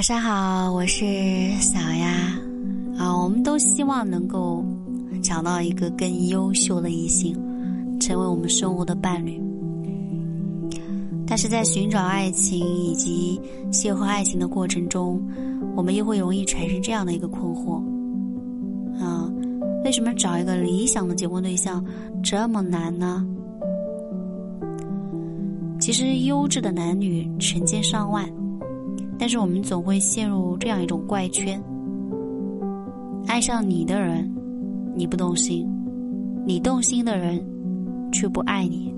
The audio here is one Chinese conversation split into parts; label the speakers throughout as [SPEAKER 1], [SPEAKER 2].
[SPEAKER 1] 晚上好，我是小丫啊。我们都希望能够找到一个更优秀的异性，成为我们生活的伴侣。但是在寻找爱情以及邂逅爱情的过程中，我们又会容易产生这样的一个困惑啊：为什么找一个理想的结婚对象这么难呢？其实，优质的男女成千上万。但是我们总会陷入这样一种怪圈：爱上你的人，你不动心；你动心的人，却不爱你。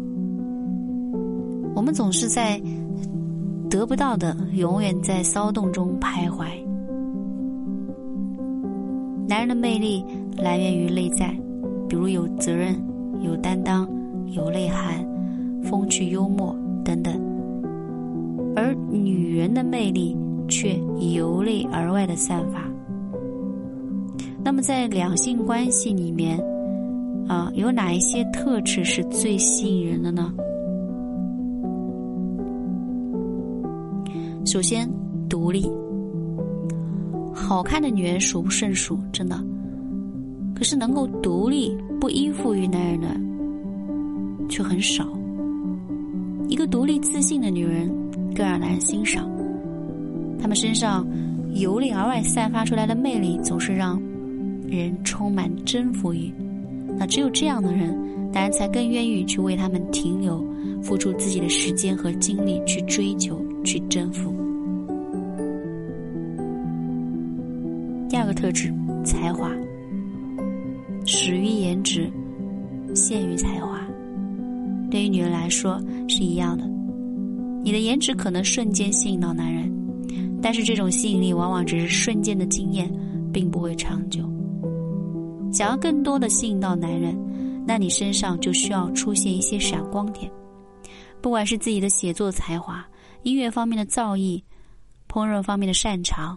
[SPEAKER 1] 我们总是在得不到的，永远在骚动中徘徊。男人的魅力来源于内在，比如有责任、有担当、有内涵、风趣幽默等等。女人的魅力却由内而外的散发。那么，在两性关系里面，啊，有哪一些特质是最吸引人的呢？首先，独立。好看的女人数不胜数，真的。可是，能够独立不依附于男人的，却很少。一个独立自信的女人。更让男人欣赏，他们身上由内而外散发出来的魅力，总是让人充满征服欲。那只有这样的人，男人才更愿意去为他们停留，付出自己的时间和精力去追求、去征服。第二个特质，才华，始于颜值，陷于才华。对于女人来说是一样的。你的颜值可能瞬间吸引到男人，但是这种吸引力往往只是瞬间的惊艳，并不会长久。想要更多的吸引到男人，那你身上就需要出现一些闪光点，不管是自己的写作才华、音乐方面的造诣、烹饪方面的擅长。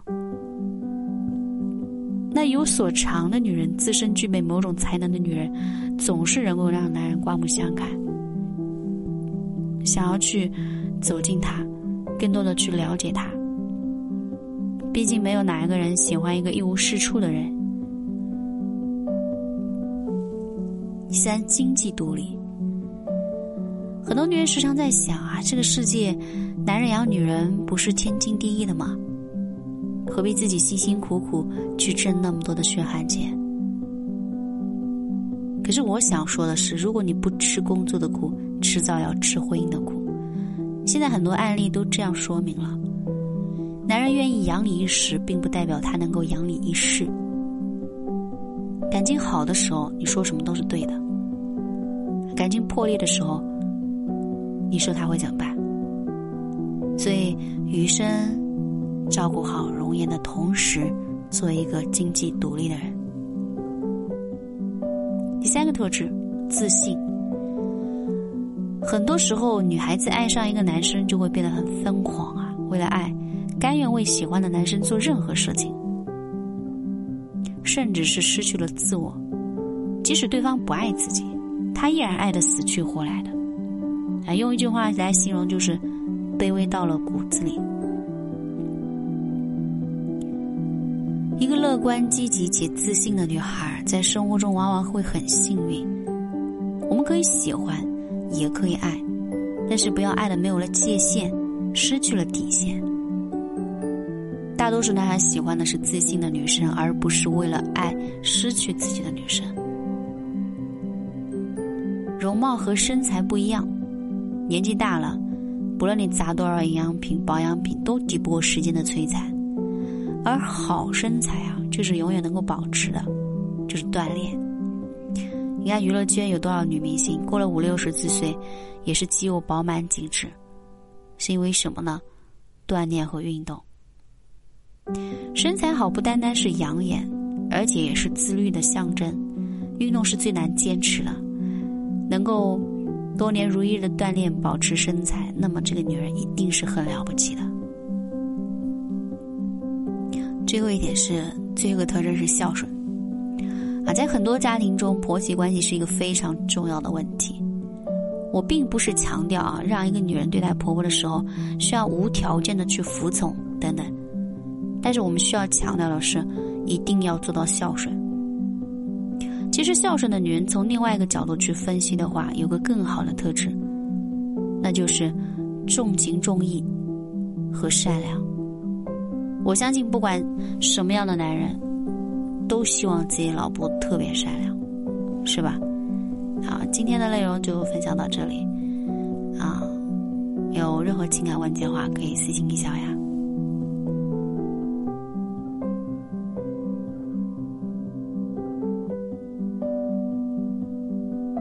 [SPEAKER 1] 那有所长的女人，自身具备某种才能的女人，总是能够让男人刮目相看，想要去。走近他，更多的去了解他。毕竟没有哪一个人喜欢一个一无是处的人。三，经济独立。很多女人时常在想啊，这个世界，男人养女人不是天经地义的吗？何必自己辛辛苦苦去挣那么多的血汗钱？可是我想说的是，如果你不吃工作的苦，迟早要吃婚姻的苦。现在很多案例都这样说明了：男人愿意养你一时，并不代表他能够养你一世。感情好的时候，你说什么都是对的；感情破裂的时候，你说他会怎么办？所以，余生照顾好容颜的同时，做一个经济独立的人。第三个特质，自信。很多时候，女孩子爱上一个男生就会变得很疯狂啊！为了爱，甘愿为喜欢的男生做任何事情，甚至是失去了自我。即使对方不爱自己，她依然爱得死去活来的。啊，用一句话来形容，就是卑微到了骨子里。一个乐观、积极且自信的女孩，在生活中往往会很幸运。我们可以喜欢。也可以爱，但是不要爱的没有了界限，失去了底线。大多数男孩喜欢的是自信的女生，而不是为了爱失去自己的女生。容貌和身材不一样，年纪大了，不论你砸多少营养品、保养品，都抵不过时间的摧残。而好身材啊，就是永远能够保持的，就是锻炼。你看娱乐圈有多少女明星，过了五六十几岁，也是肌肉饱满紧致，是因为什么呢？锻炼和运动。身材好不单单是养眼，而且也是自律的象征。运动是最难坚持的，能够多年如一日的锻炼保持身材，那么这个女人一定是很了不起的。最后一点是，最后一个特征是孝顺。啊，在很多家庭中，婆媳关系是一个非常重要的问题。我并不是强调啊，让一个女人对待婆婆的时候，需要无条件的去服从等等。但是我们需要强调的是，一定要做到孝顺。其实孝顺的女人，从另外一个角度去分析的话，有个更好的特质，那就是重情重义和善良。我相信，不管什么样的男人，都希望自己老婆特别善良，是吧？好，今天的内容就分享到这里。啊，有任何情感问题的话，可以私信一小雅。